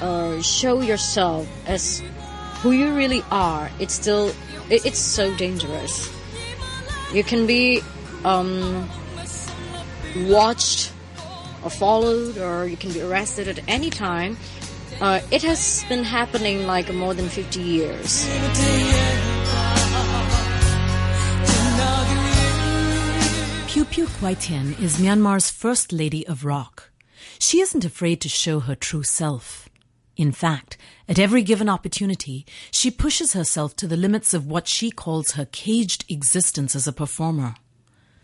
uh, show yourself as who you really are, it's still it, it's so dangerous. You can be um, watched or followed, or you can be arrested at any time. Uh, it has been happening like more than 50 years. Phyu Phyu Kyaw Thein is Myanmar's first lady of rock. She isn't afraid to show her true self. In fact, at every given opportunity, she pushes herself to the limits of what she calls her caged existence as a performer.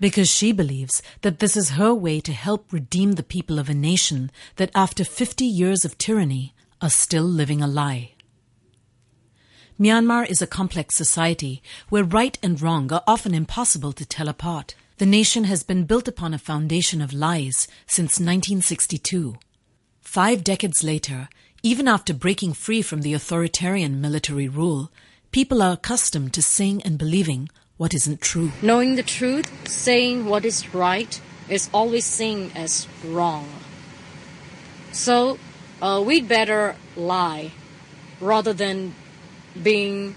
Because she believes that this is her way to help redeem the people of a nation that after 50 years of tyranny are still living a lie. Myanmar is a complex society where right and wrong are often impossible to tell apart. The nation has been built upon a foundation of lies since 1962. Five decades later, even after breaking free from the authoritarian military rule, people are accustomed to saying and believing what isn't true. Knowing the truth, saying what is right, is always seen as wrong. So, uh, we'd better lie rather than being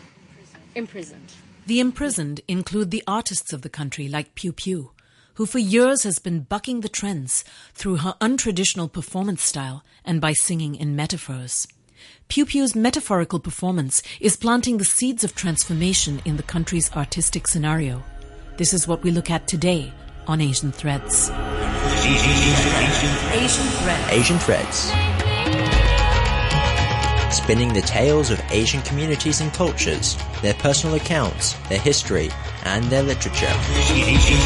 imprisoned. The imprisoned include the artists of the country like Phyu Phyu, who for years has been bucking the trends through her untraditional performance style and by singing in metaphors. Phyu Phyu's metaphorical performance is planting the seeds of transformation in the country's artistic scenario. This is what we look at today on Asian Threads. Asian Thread. Asian Threads. Spinning the tales of Asian communities and cultures, their personal accounts, their history, and their literature. Asian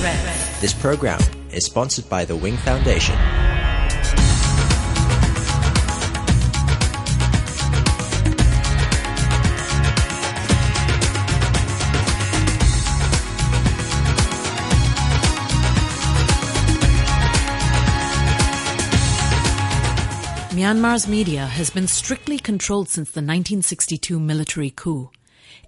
Thread. This program is sponsored by the Wing Foundation. Myanmar's media has been strictly controlled since the 1962 military coup.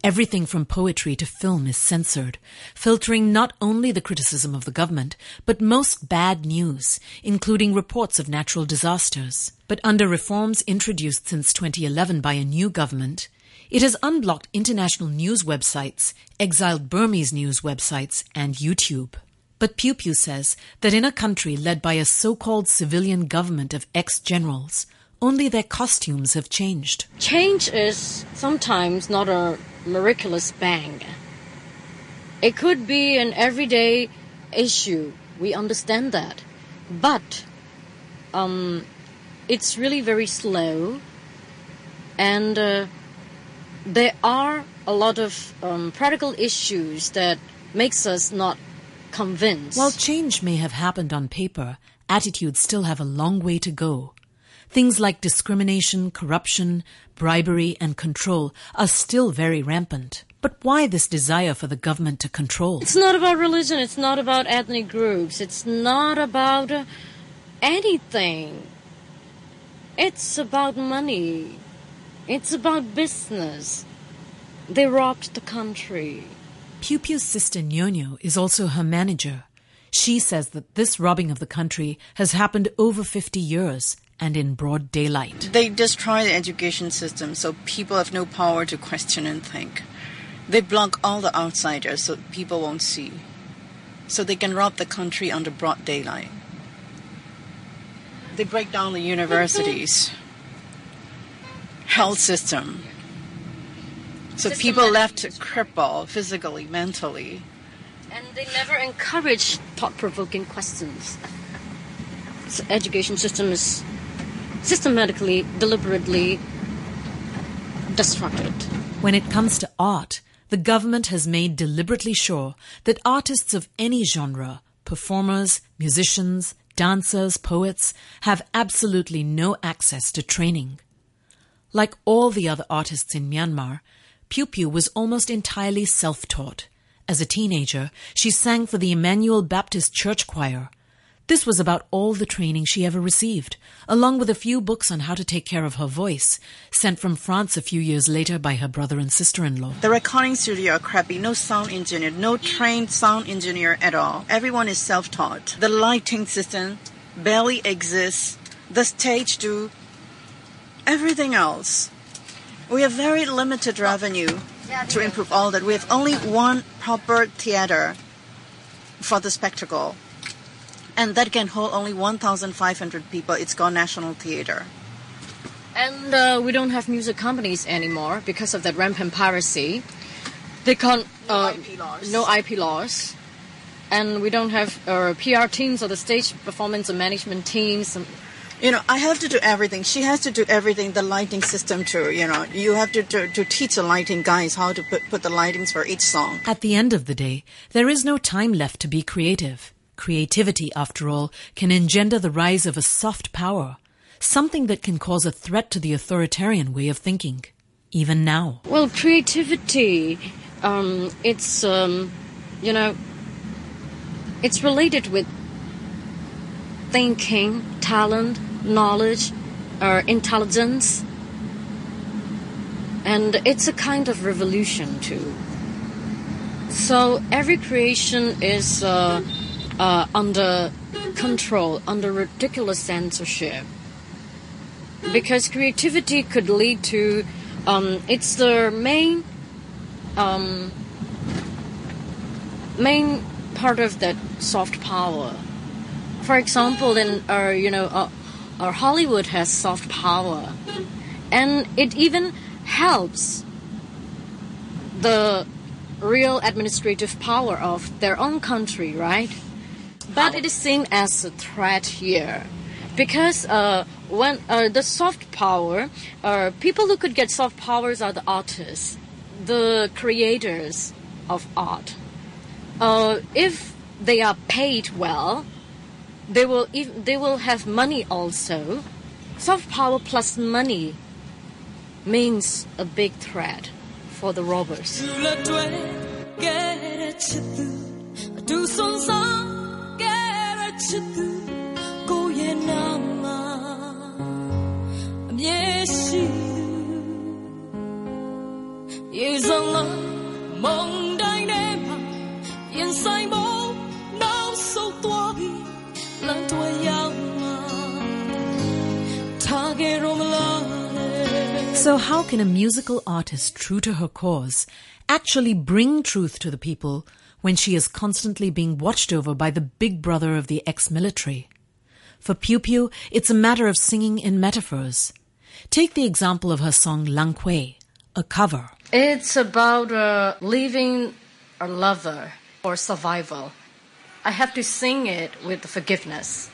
Everything from poetry to film is censored, filtering not only the criticism of the government, but most bad news, including reports of natural disasters. But under reforms introduced since 2011 by a new government, it has unblocked international news websites, exiled Burmese news websites, and YouTube. But Phyu Phyu says that in a country led by a so-called civilian government of ex-generals, only their costumes have changed. Change is sometimes not a miraculous bang. It could be an everyday issue. We understand that. But um, it's really very slow. And uh, there are a lot of um, practical issues that makes us not convinced. While change may have happened on paper, attitudes still have a long way to go. Things like discrimination, corruption, bribery, and control are still very rampant. But why this desire for the government to control? It's not about religion. It's not about ethnic groups. It's not about anything. It's about money. It's about business. They robbed the country. Phyu's sister Nyonyo is also her manager. She says that this robbing of the country has happened over 50 years and in broad daylight. They destroy the education system so people have no power to question and think. They block all the outsiders so people won't see. So they can rob the country under broad daylight. They break down the universities, health system. So people left to cripple physically, mentally. And they never encourage thought provoking questions. The education system is systematically, deliberately destructed. When it comes to art, the government has made deliberately sure that artists of any genre, performers, musicians, dancers, poets have absolutely no access to training. Like all the other artists in Myanmar, Phyu Phyu was almost entirely self-taught. As a teenager, she sang for the Emmanuel Baptist Church Choir. This was about all the training she ever received, along with a few books on how to take care of her voice, sent from France a few years later by her brother and sister-in-law. The recording studio are crappy, no sound engineer, no trained sound engineer at all. Everyone is self-taught. The lighting system barely exists. The stage do everything else. We have very limited revenue to improve all that. We have only one proper theater for the spectacle. And that can hold only 1,500 people. It's called National Theater. And uh, we don't have music companies anymore because of that rampant piracy. They can't. Uh, IP laws. No IP laws. And we don't have uh, PR teams or the stage performance and management teams. You know, I have to do everything. She has to do everything. The lighting system too. You know, you have to to, to teach the lighting guys how to put put the lightings for each song. At the end of the day, there is no time left to be creative. Creativity, after all, can engender the rise of a soft power, something that can cause a threat to the authoritarian way of thinking, even now. Well, creativity, um, it's, um, you know, it's related with thinking, talent, knowledge, or intelligence. And it's a kind of revolution, too. So every creation is uh, uh, under control, under ridiculous censorship. Because creativity could lead to, um, it's the main, um, main part of that soft power. For example, in our, you know, our Hollywood has soft power, and it even helps the real administrative power of their own country, right? But it is seen as a threat here. Because uh, when uh, the soft power, uh, people who could get soft powers are the artists, the creators of art. Uh, if they are paid well, they will they will have money also. Soft power plus money means a big threat for the robbers. So, how can a musical artist true to her cause actually bring truth to the people when she is constantly being watched over by the big brother of the ex military? For Phyu Phyu, it's a matter of singing in metaphors. Take the example of her song Lang Kui, a cover. It's about uh, leaving a lover for survival. I have to sing it with forgiveness.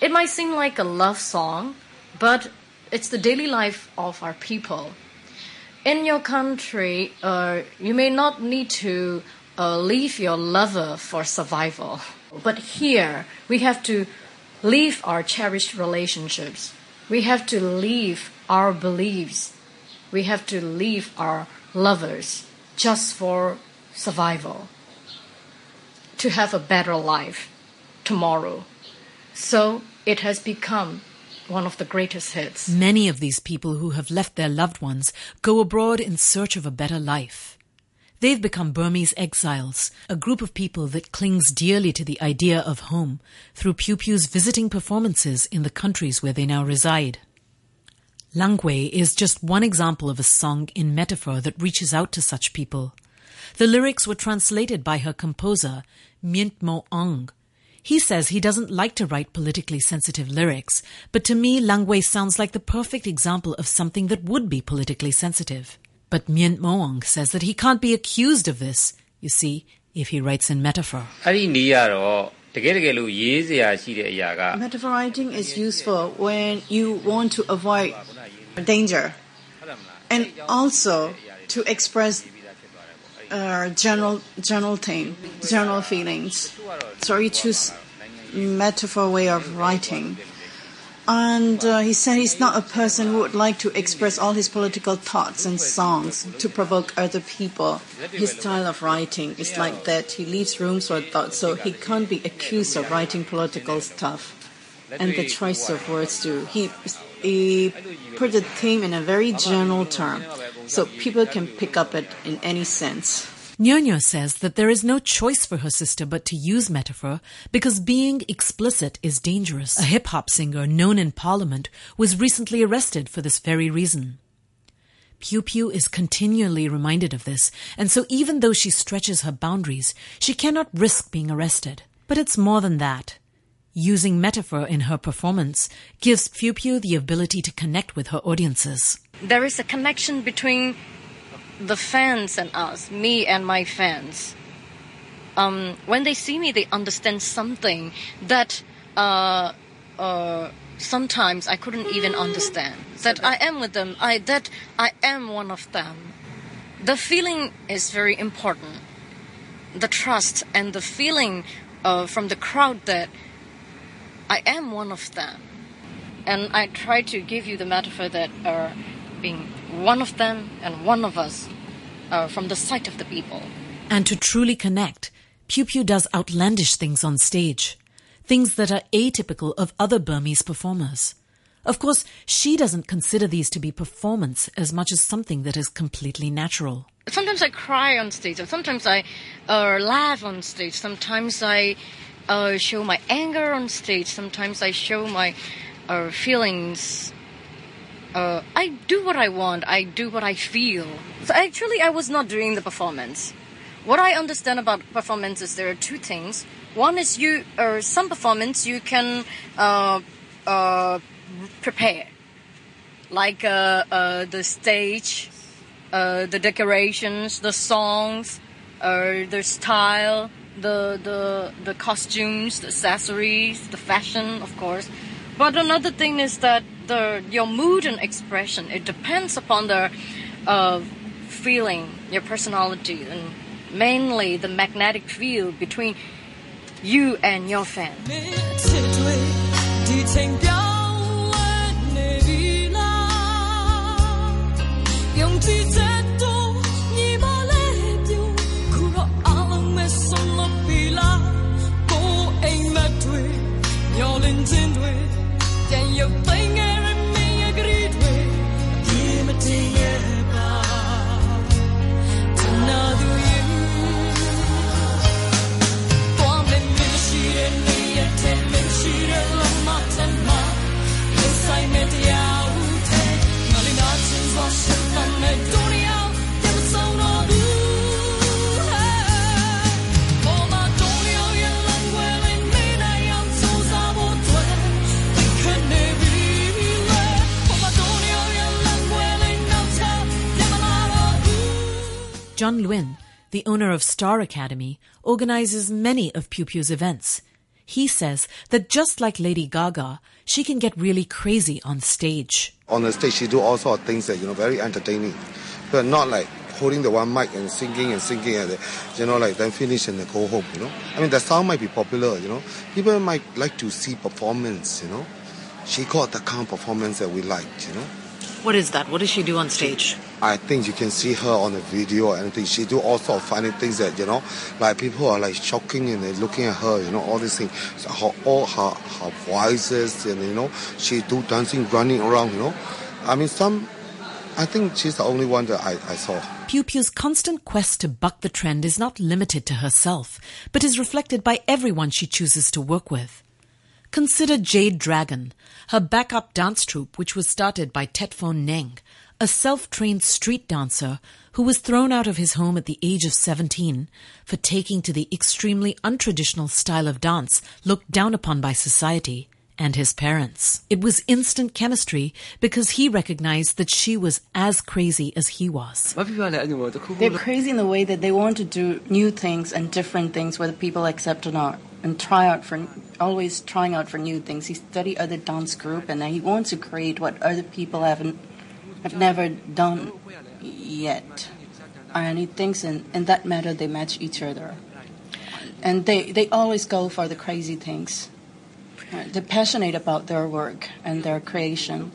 It might seem like a love song, but it's the daily life of our people. In your country, uh, you may not need to uh, leave your lover for survival, but here we have to leave our cherished relationships. We have to leave our beliefs. We have to leave our lovers just for survival. To have a better life tomorrow. So it has become one of the greatest hits. Many of these people who have left their loved ones go abroad in search of a better life. They've become Burmese exiles, a group of people that clings dearly to the idea of home through Phyu Phyu's visiting performances in the countries where they now reside. Langwei is just one example of a song in metaphor that reaches out to such people. The lyrics were translated by her composer, Myint Mo Ong. He says he doesn't like to write politically sensitive lyrics, but to me, Langwe sounds like the perfect example of something that would be politically sensitive. But Myint Mo Ong says that he can't be accused of this, you see, if he writes in metaphor. Metaphor writing is useful when you want to avoid danger and also to express uh, general general thing, general feelings. Sorry, choose metaphor way of writing. And uh, he said he's not a person who would like to express all his political thoughts in songs to provoke other people. His style of writing is like that. He leaves rooms for thought, so he can't be accused of writing political stuff. And the choice of words too. He he put the theme in a very general term, so people can pick up it in any sense. Nyonyo says that there is no choice for her sister but to use metaphor because being explicit is dangerous. A hip hop singer known in Parliament was recently arrested for this very reason. Phyu Phyu is continually reminded of this, and so even though she stretches her boundaries, she cannot risk being arrested. But it's more than that. Using metaphor in her performance gives Phyu Phyu the ability to connect with her audiences. There is a connection between the fans and us, me and my fans. Um, when they see me, they understand something that uh, uh, sometimes I couldn't even understand. That I am with them. I that I am one of them. The feeling is very important. The trust and the feeling uh, from the crowd that I am one of them. And I try to give you the metaphor that one of them and one of us uh, from the sight of the people. And to truly connect, Phyu Phyu does outlandish things on stage, things that are atypical of other Burmese performers. Of course, she doesn't consider these to be performance as much as something that is completely natural. Sometimes I cry on stage, or sometimes I uh, laugh on stage, sometimes I uh, show my anger on stage, sometimes I show my uh, feelings uh, I do what I want. I do what I feel. So actually, I was not doing the performance. What I understand about performance is there are two things. One is you, or some performance you can uh, uh, prepare, like uh, uh, the stage, uh, the decorations, the songs, uh, the style, the the the costumes, the accessories, the fashion, of course. But another thing is that the your mood and expression it depends upon the uh, feeling, your personality, and mainly the magnetic field between you and your fan. Lwin, the owner of Star Academy, organizes many of Phyu Phyu's events. He says that just like Lady Gaga, she can get really crazy on stage. on the stage she do all sort of things that you know very entertaining. But not like holding the one mic and singing and singing and you know like then finish and then go home you know? I mean the sound might be popular you know? People might like to see performance you know? She got the kind of performance that we liked you know What is that? What does she do on stage? I think you can see her on the video or anything. She do all sort of funny things that you know, like people are like shocking and they're looking at her. You know, all these things. So her, all her her voices and you know, she do dancing, running around. You know, I mean, some. I think she's the only one that I, I saw. Phyu Phyu's constant quest to buck the trend is not limited to herself, but is reflected by everyone she chooses to work with. Consider Jade Dragon, her backup dance troupe, which was started by Tet Neng, a self trained street dancer who was thrown out of his home at the age of 17 for taking to the extremely untraditional style of dance looked down upon by society and his parents. It was instant chemistry because he recognized that she was as crazy as he was. They're crazy in the way that they want to do new things and different things, whether people accept or not and try out for always trying out for new things. He studied other dance group, and he wants to create what other people haven't have never done yet. And he thinks in, in that matter they match each other, and they they always go for the crazy things. They're passionate about their work and their creation,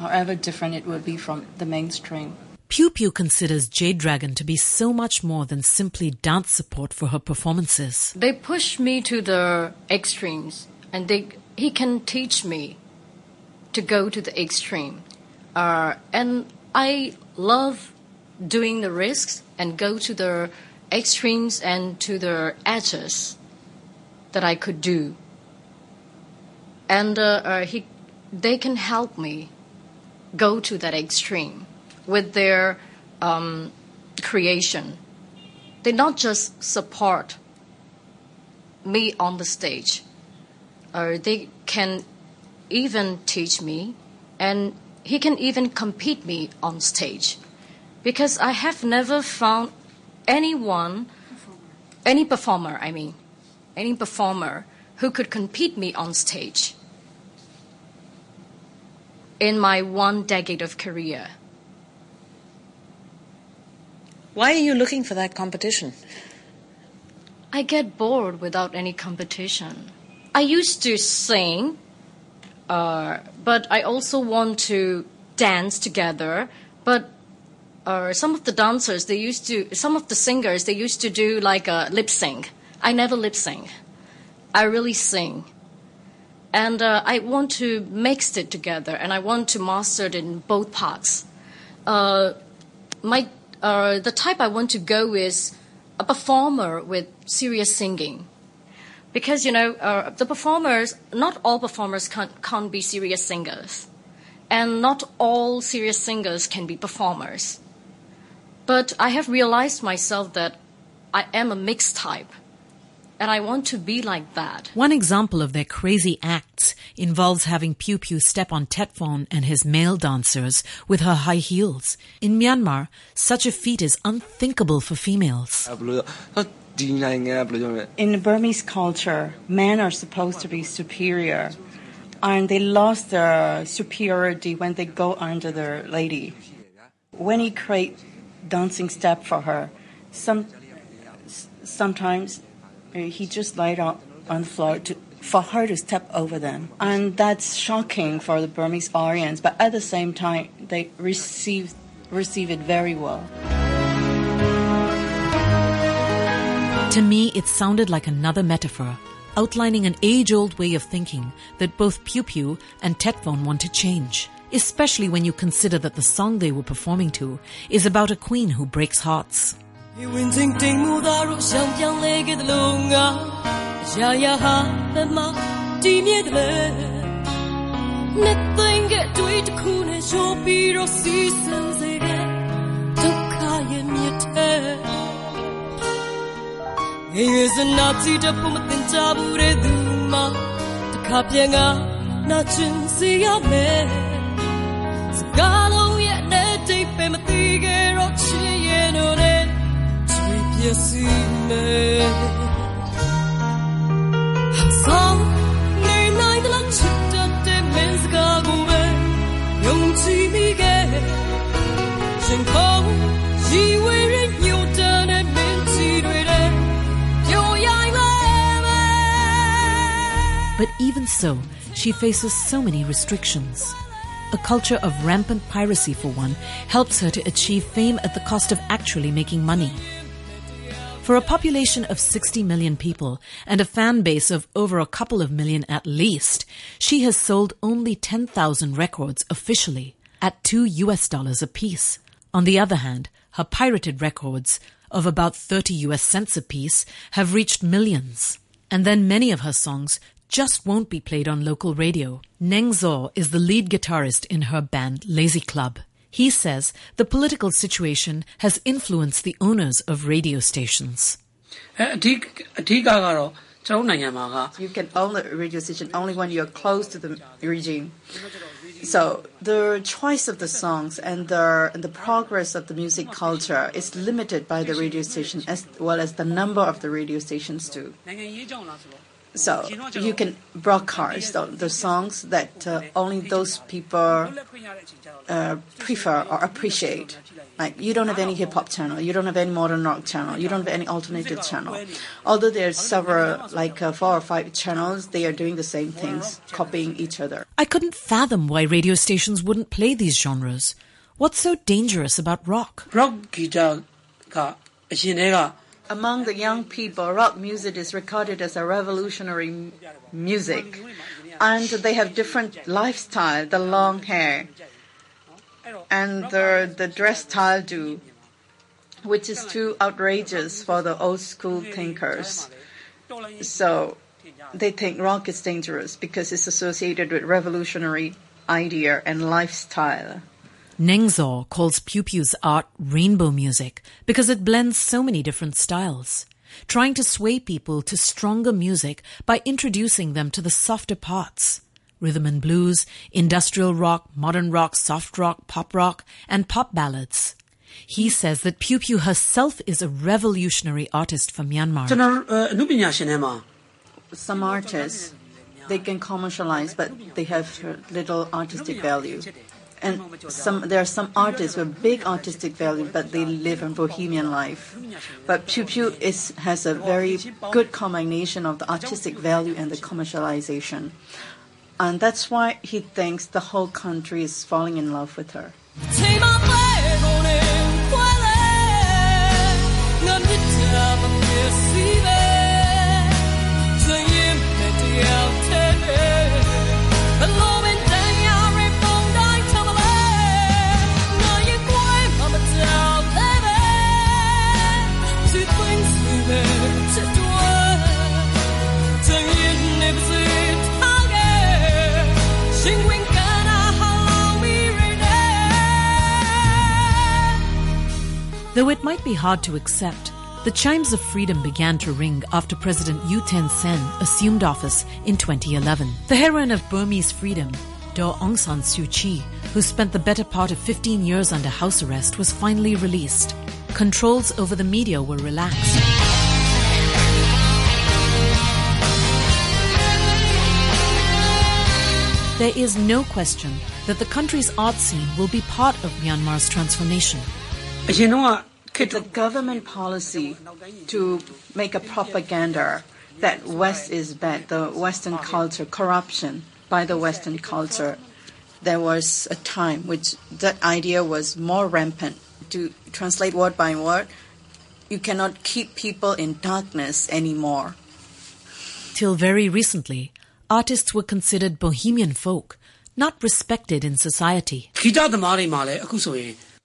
however different it would be from the mainstream. Phyu Phyu considers Jade Dragon to be so much more than simply dance support for her performances. They push me to the extremes, and they he can teach me to go to the extreme. Uh, and I love doing the risks and go to the extremes and to the edges that I could do. And uh, uh, he, they can help me go to that extreme with their um, creation. They not just support me on the stage, or they can even teach me, and he can even compete me on stage, because I have never found anyone, any performer, I mean, any performer who could compete me on stage in my one decade of career. Why are you looking for that competition? I get bored without any competition. I used to sing, uh, but I also want to dance together. But uh, some of the dancers, they used to, some of the singers, they used to do like a lip sync. I never lip sync. I really sing. And uh, I want to mix it together and I want to master it in both parts. Uh, my, uh, the type I want to go is a performer with serious singing. Because, you know, uh, the performers, not all performers can, can't be serious singers. And not all serious singers can be performers. But I have realized myself that I am a mixed type and I want to be like that. One example of their crazy acts involves having Phyu Phyu step on Tetfon and his male dancers with her high heels. In Myanmar, such a feat is unthinkable for females. In Burmese culture, men are supposed to be superior, and they lost their superiority when they go under the lady. When he create dancing step for her, some sometimes he just laid on, on the floor to, for her to step over them, and that's shocking for the Burmese audience. But at the same time, they receive receive it very well. To me, it sounded like another metaphor, outlining an age old way of thinking that both Phyu Phyu and Tetphone want to change, especially when you consider that the song they were performing to is about a queen who breaks hearts. ဝင်ချင်းတိမ်မှုသားတို့ရှောင်ပြောင်းလဲခဲ့သလိုငါရာရာဟာဘယ်မှာတည်မြဲတယ်လဲနှစ်သိမ့်ကတွေးတစ်ခုနဲ့ရှိုးပြီးတော့စီးစမ်းစေတဲ့ဒုက္ခရဲ့မြစ်ထဲငယ်ရွယ်စနာကြည့်တဲ့ပုံမတင်ကြဘူးတဲ့သူမှတစ်ခါပြန်ကနာ But even so, she faces so many restrictions. A culture of rampant piracy, for one, helps her to achieve fame at the cost of actually making money. For a population of 60 million people and a fan base of over a couple of million at least, she has sold only 10,000 records officially at 2 US dollars apiece. On the other hand, her pirated records of about 30 US cents apiece have reached millions. And then many of her songs just won't be played on local radio. Neng Zor is the lead guitarist in her band Lazy Club. He says the political situation has influenced the owners of radio stations. အဲအဓိကအဓိကကတော့ကျွန်တော်တို့နိုင်ငံမှာက You can own a radio station only when you're close to the regime. So the choice of the songs and the and the progress of the music culture is limited by the radio station as well as the number of the radio stations too. နိုင်ငံရေးကြောင့်လားဆိုတော့ So you can broadcast the, the songs that uh, only those people uh, prefer or appreciate. Like you don't have any hip hop channel, you don't have any modern rock channel, you don't have any alternative channel. Although there's several, like uh, four or five channels, they are doing the same things, copying each other. I couldn't fathom why radio stations wouldn't play these genres. What's so dangerous about rock? rock guitar ကအရှင်တွေက among the young people, rock music is regarded as a revolutionary music. And they have different lifestyle, the long hair and the, the dress style too, which is too outrageous for the old school thinkers. So they think rock is dangerous because it's associated with revolutionary idea and lifestyle. Nengzor calls Phyu Phyu's art rainbow music because it blends so many different styles, trying to sway people to stronger music by introducing them to the softer parts. Rhythm and blues, industrial rock, modern rock, soft rock, pop rock, and pop ballads. He says that Phyu Phyu herself is a revolutionary artist from Myanmar. Uh, Some artists, they can commercialize, but they have little artistic value. And some, there are some artists with big artistic value, but they live a bohemian life. But Phyu Phyu is, has a very good combination of the artistic value and the commercialization. And that's why he thinks the whole country is falling in love with her. Though it might be hard to accept, the chimes of freedom began to ring after President U Thein Sein assumed office in 2011. The heroine of Burmese freedom, Daw Aung San Suu Kyi, who spent the better part of 15 years under house arrest, was finally released. Controls over the media were relaxed. There is no question that the country's art scene will be part of Myanmar's transformation. You know what? Could the government policy to make a propaganda that West is bad, the Western culture, corruption by the Western culture, there was a time which that idea was more rampant. To translate word by word, you cannot keep people in darkness anymore. Till very recently, artists were considered bohemian folk, not respected in society.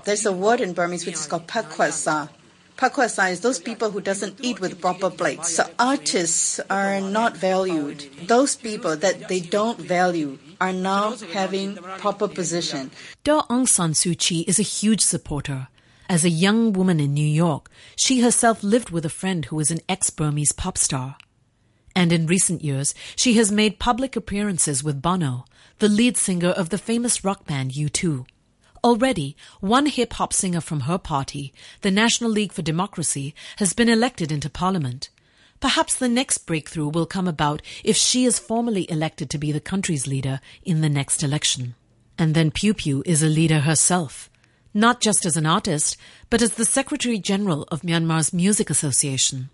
There's a word in Burmese which is called pakwasa. Pakwasa is those people who doesn't eat with proper plates. So artists are not valued. Those people that they don't value are now having proper position. Daw Aung San Suu Kyi is a huge supporter. As a young woman in New York, she herself lived with a friend who was an ex-Burmese pop star. And in recent years, she has made public appearances with Bono, the lead singer of the famous rock band U2. Already, one hip hop singer from her party, the National League for Democracy, has been elected into parliament. Perhaps the next breakthrough will come about if she is formally elected to be the country's leader in the next election. And then Phyu Phyu is a leader herself, not just as an artist, but as the Secretary General of Myanmar's Music Association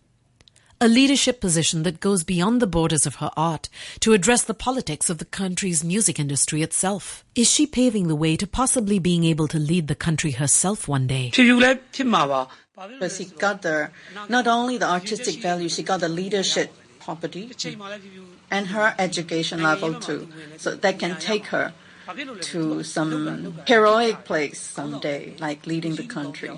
a leadership position that goes beyond the borders of her art to address the politics of the country's music industry itself. Is she paving the way to possibly being able to lead the country herself one day? But she got the, not only the artistic value, she got the leadership property and her education level too. So that can take her to some heroic place someday, like leading the country.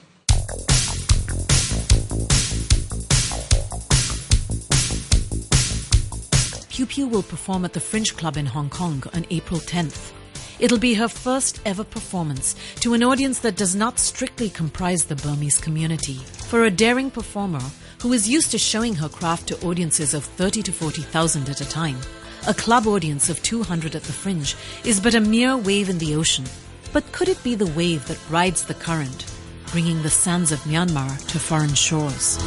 Phyu Phyu will perform at the Fringe Club in Hong Kong on April 10th. It'll be her first ever performance to an audience that does not strictly comprise the Burmese community. For a daring performer who is used to showing her craft to audiences of 30 to 40,000 at a time, a club audience of 200 at the Fringe is but a mere wave in the ocean. But could it be the wave that rides the current, bringing the sands of Myanmar to foreign shores?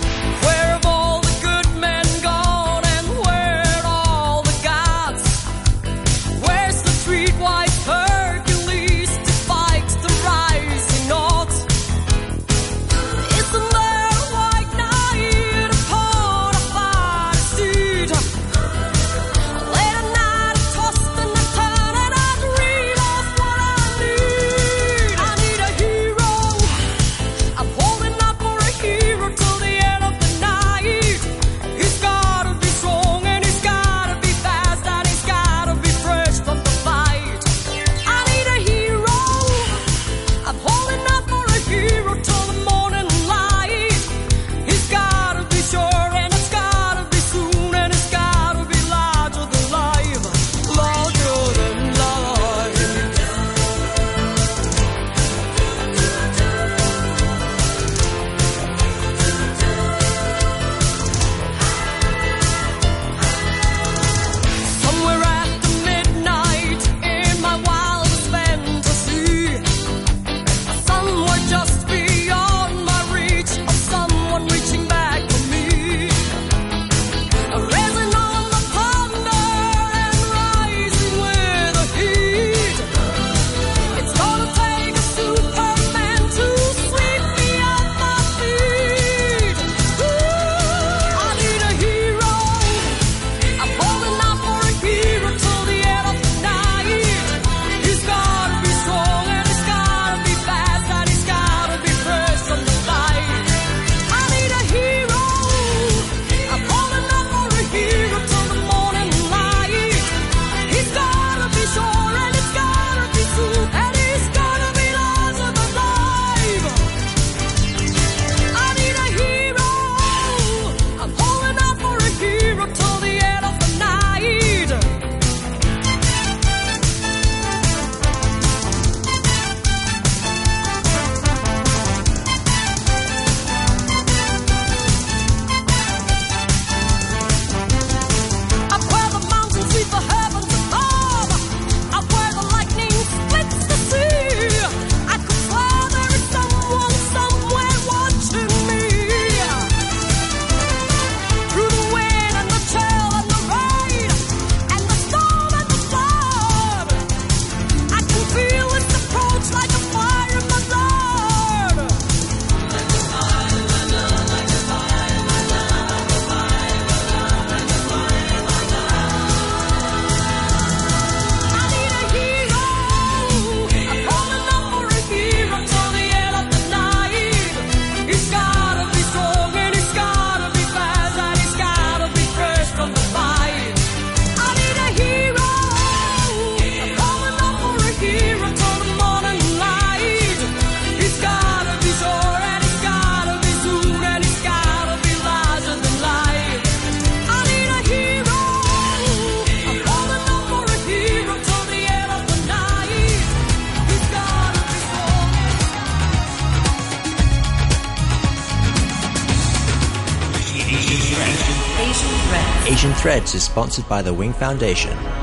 Threads is sponsored by the Wing Foundation.